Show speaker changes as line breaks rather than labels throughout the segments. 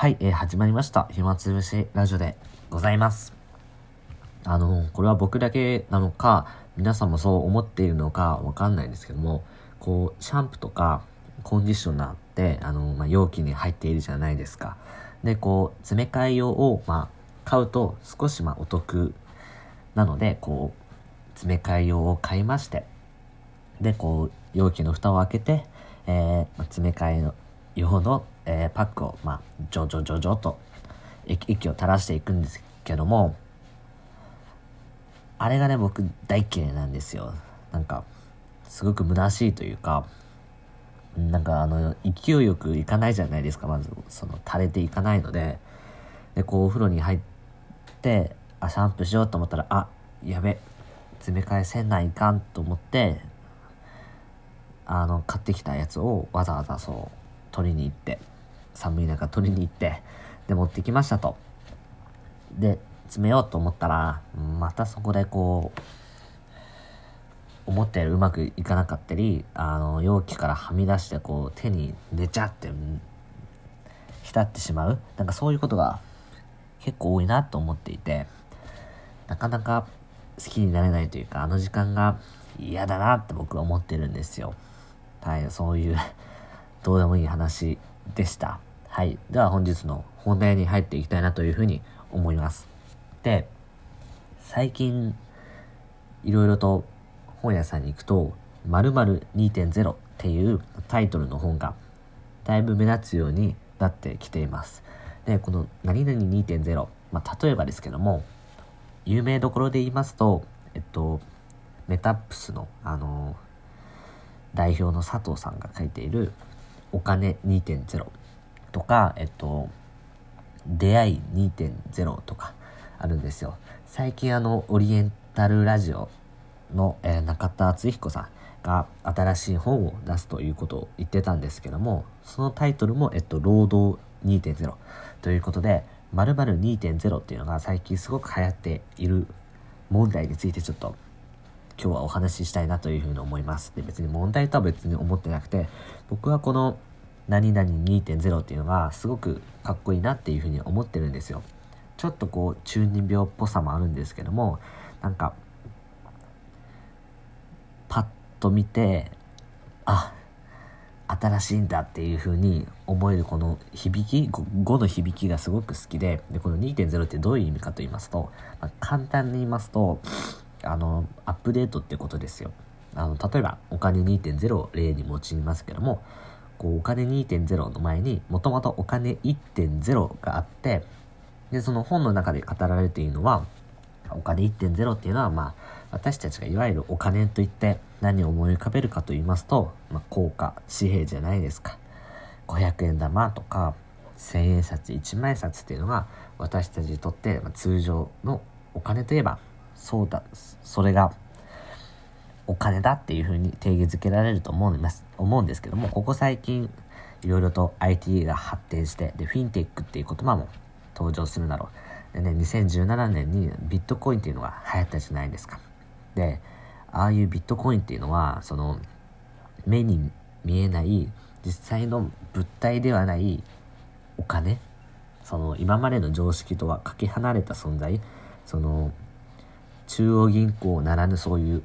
はい、えー、始まりました。暇つぶしラジオでございます。あの、これは僕だけなのか、皆さんもそう思っているのかわかんないんですけども、こう、シャンプーとかコンディショナーって、あの、まあ、容器に入っているじゃないですか。で、こう、詰め替え用を、まあ、買うと少し、まあ、お得なので、こう、詰め替え用を買いまして、で、こう、容器の蓋を開けて、えー、詰め替え用の、えー、パックを、まあ、ジョジョジョジョと息を垂らしていくんですけども、あれがね、僕大嫌いなんですよ。なんか、すごく虚しいというか、なんかあの、勢いよくいかないじゃないですか、まず、その、垂れていかないので、で、こう、お風呂に入って、あ、シャンプーしようと思ったら、あ、やべ、詰め替えせんないかんと思って、あの、買ってきたやつをわざわざそう、取りに行って、寒い中取りに行って、で、持ってきましたと。で、詰めようと思ったら、またそこでこう、思ったよりうまくいかなかったり、あの、容器からはみ出してこう、手に寝ちゃって、浸ってしまう。なんかそういうことが結構多いなと思っていて、なかなか好きになれないというか、あの時間が嫌だなって僕は思ってるんですよ。はい、そういうどうでもいい話でした。はい。では本日の本題に入っていきたいなというふうに思います。で、最近、いろいろと本屋さんに行くと、〇〇2.0っていうタイトルの本がだいぶ目立つようになってきています。で、この何々2.0、まあ、例えばですけども、有名どころで言いますと、えっと、メタップスの、あの代表の佐藤さんが書いているお金2.0とか、えっと、出会い2.0とかあるんですよ。最近あの、オリエンタルラジオの、えー、中田敦彦さんが新しい本を出すということを言ってたんですけども、そのタイトルも、えっと、労働2.0ということで、〇〇2.0っていうのが最近すごく流行っている問題についてちょっと今日はお話ししたいなというふうに思います。で、別に問題とは別に思ってなくて、僕はこの何々2.0っていうのがすごくかっこいいなっていうふうに思ってるんですよ。ちょっとこう中二病っぽさもあるんですけども、なんか、パッと見て、あ、新しいんだっていう風に思えるこの響き5の響きがすごく好きででこの2.0ってどういう意味かと言いますと、まあ、簡単に言いますとあの、アップデートってことですよ。あの、例えば、お金2.0を例に用いますけども、こう、お金2.0の前に、もともとお金1.0があって、で、その本の中で語られているのは、お金1.0っていうのは、まあ、私たちがいわゆるお金といって何を思い浮かべるかと言いますと、まあ、硬貨、紙幣じゃないですか。500円玉とか、1000円札、1万円札っていうのが、私たちにとって、通常のお金といえば、そうだ、それがお金だっていうふうに定義づけられると思うんです思うんですけども、ここ最近いろいろと IT が発展して、で、フィンテックっていう言葉も登場するだろう。でね、2017年にビットコインっていうのが流行ったじゃないですか。で、ああいうビットコインっていうのは、その、目に見えない実際の物体ではないお金その今までの常識とはかけ離れた存在その中央銀行ならぬそういう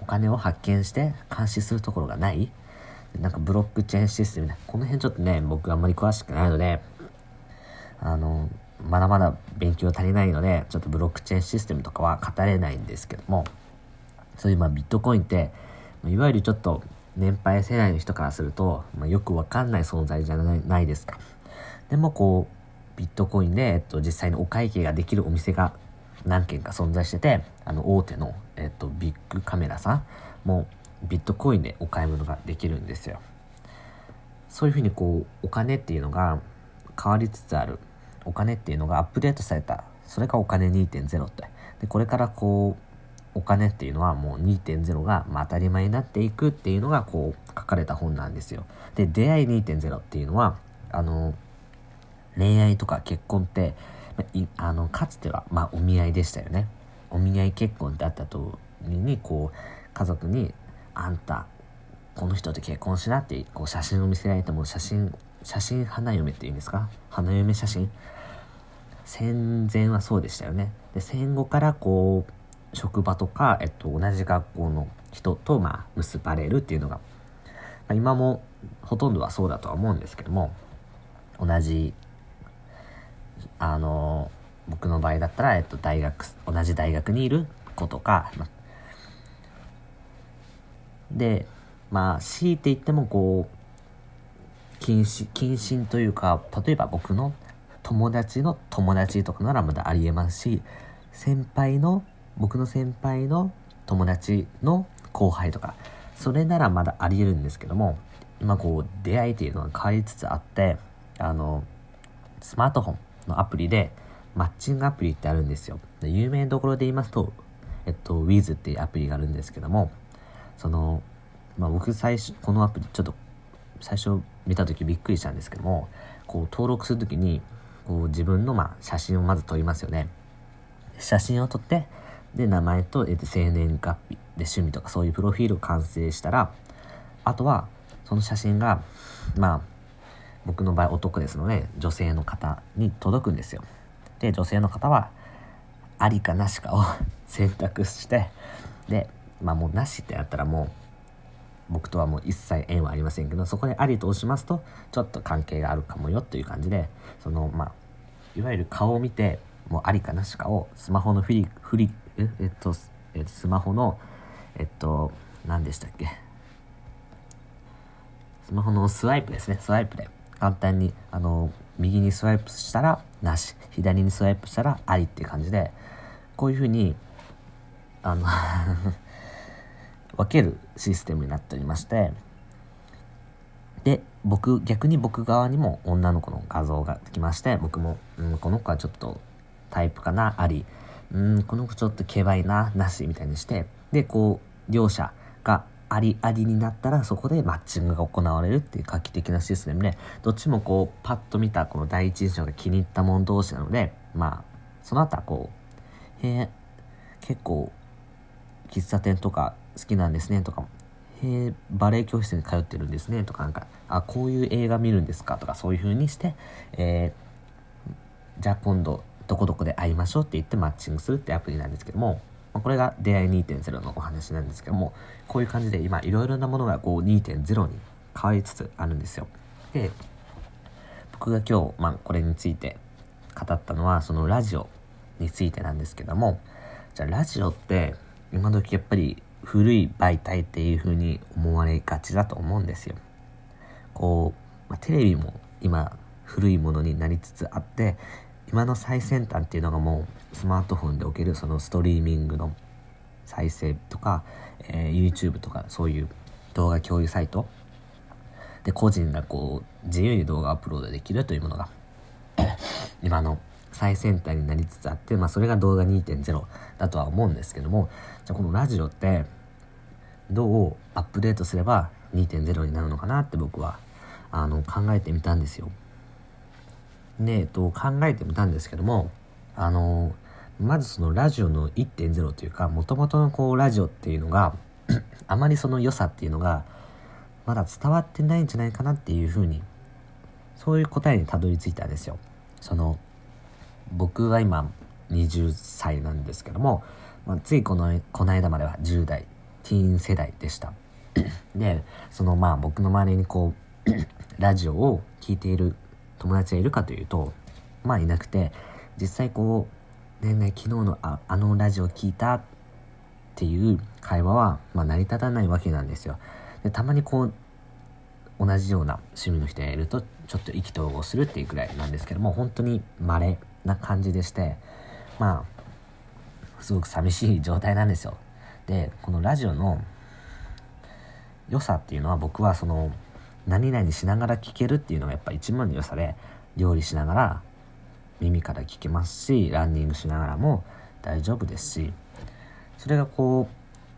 お金を発見して監視するところがないなんかブロックチェーンシステムね。この辺ちょっとね、僕あんまり詳しくないので、あの、まだまだ勉強足りないので、ちょっとブロックチェーンシステムとかは語れないんですけども、そういうまあビットコインって、いわゆるちょっと年配世代の人からすると、まあ、よくわかんない存在じゃないですか。でもこう、ビットコインで、えっと、実際にお会計ができるお店が何件か存在してて、あの、大手の、えっと、ビッグカメラさんもビットコインでお買い物ができるんですよ。そういうふうにこう、お金っていうのが変わりつつある。お金っていうのがアップデートされた。それがお金2.0って。で、これからこう、お金っていうのはもう2.0がま当たり前になっていくっていうのがこう書かれた本なんですよ。で、出会い2.0っていうのは、あの、恋愛とか結婚ってあのかつては、まあ、お見合いでしたよね。お見合い結婚ってあった時にこう家族に「あんたこの人と結婚しな」ってこう写真を見せられても写真写真花嫁っていうんですか？花嫁写真？戦前はそうでしたよね。で戦後からこう職場とか、えっと、同じ学校の人と、まあ、結ばれるっていうのが、まあ、今もほとんどはそうだとは思うんですけども同じあの僕の場合だったら、えっと、大学同じ大学にいる子とか、でまあ強いて言ってもこう謹慎謹慎というか例えば僕の友達の友達とかならまだありえますし先輩の僕の先輩の友達の後輩とかそれならまだありえるんですけども今こう出会いというのが変わりつつあってあのスマートフォンのアプリでマッチングアプリってあるんですよ。で有名どころで言いますとえっと Wiz っていうアプリがあるんですけどもそのまあ僕最初このアプリちょっと最初見た時びっくりしたんですけどもこう登録する時にこう自分のまあ写真をまず撮りますよね。写真を撮ってで名前と、えっと、生年月日で趣味とかそういうプロフィールを完成したらあとはその写真がまあ僕の場合男ですので女性の方に届くんですよ。で女性の方はありかなしかを 選択してでまあもうなしってやったらもう僕とはもう一切縁はありませんけどそこでありと押しますとちょっと関係があるかもよという感じでそのまあいわゆる顔を見てもうありかなしかをスマホのフリフリええっとえスマホのえっと何でしたっけ？スマホのスワイプですね。スワイプで。簡単にあの右にスワイプしたらなし左にスワイプしたらありっていう感じでこういうふうにあの分けるシステムになっておりましてで僕逆に僕側にも女の子の画像が来まして僕も、うん、この子はちょっとタイプかなありうんこの子ちょっとけばいななしみたいにしてでこう両者がありありになったらそこでマッチングが行われるっていう画期的なシステムでどっちもこうパッと見たこの第一印象が気に入った者同士なのでまあその後はこうへえ結構喫茶店とか好きなんですねとかへえバレエ教室に通ってるんですねとかなんかあこういう映画見るんですかとかそういう風にして、えー、じゃあ今度どこどこで会いましょうって言ってマッチングするってアプリなんですけどもまこれが出会い2.0のお話なんですけどもこういう感じで今いろいろなものがこう2.0に変わりつつあるんですよ。で僕が今日、まあ、これについて語ったのはそのラジオについてなんですけどもじゃあラジオって今時やっぱり古い媒体っていう風に思われがちだと思うんですよ。こう、まあ、テレビも今古いものになりつつあって今の最先端っていうのがもうスマートフォンでおけるそのストリーミングの再生とか、えー、YouTube とかそういう動画共有サイトで個人がこう自由に動画アップロードできるというものが 今の最先端になりつつあって、まあ、それが動画2.0だとは思うんですけどもじゃあこのラジオってどうアップデートすれば2.0になるのかなって僕はあの考えてみたんですよ。で、えっと、考えてみたんですけども、あの、まずそのラジオの1.0というか、もともとのこうラジオっていうのが あまりその良さっていうのが、まだ伝わってないんじゃないかなっていうふうに、そういう答えにたどり着いたんですよ。その、僕は今20歳なんですけども、まあ、ついこの、この間までは10代、ティーン世代でした。で、そのまあ僕の周りにこう、ラジオを聴いている友達がいるかというとまあいなくて実際こう「ねえね昨日のああのラジオ聞いた?」っていう会話は、まあ、成り立たないわけなんですよ。でたまにこう同じような趣味の人がいるとちょっと意気投合するっていうくらいなんですけども本当に稀な感じでしてまあすごく寂しい状態なんですよ。でこのラジオの良さっていうのは僕はその何々しながら聞けるっていうのがやっぱ一番の良さで料理しながら耳から聞けますしランニングしながらも大丈夫ですしそれがこ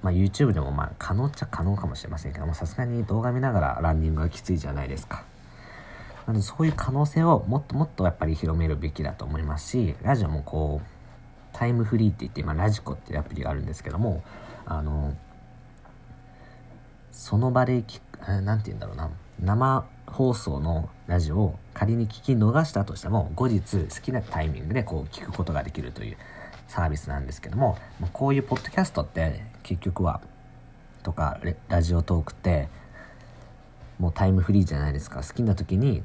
う、まあ、YouTube でもまあ可能っちゃ可能かもしれませんけどもさすがに動画見ながらランニングがきついじゃないですか。なのでそういう可能性をもっともっとやっぱり広めるべきだと思いますしラジオもこうタイムフリーって言って今ラジコっていうアプリがあるんですけどもあのその場で聞く何て言うんだろうな生放送のラジオを仮に聞き逃したとしても後日好きなタイミングでこう聞くことができるというサービスなんですけどもこういうポッドキャストって結局はとかラジオトークってもうタイムフリーじゃないですか。好きな時に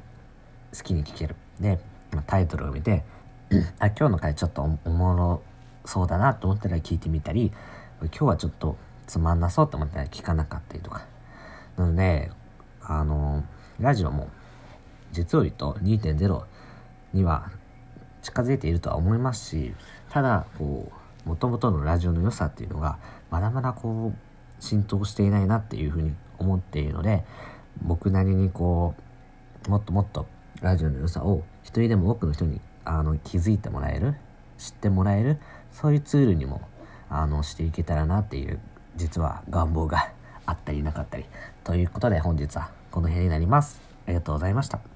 好きに聞ける。でタイトルを見て あ今日の回ちょっとおもろそうだなと思ったら聞いてみたり今日はちょっとつまんなそうと思ったら聞かなかったりとか。なのであのラジオも実を言うと2.0には近づいているとは思いますしただこうもともとのラジオの良さっていうのがまだまだこう浸透していないなっていうふうに思っているので僕なりにこうもっともっとラジオの良さを一人でも多くの人にあの気づいてもらえる知ってもらえるそういうツールにもあのしていけたらなっていう実は願望があったりなかったりということで本日はこの辺になります。ありがとうございました。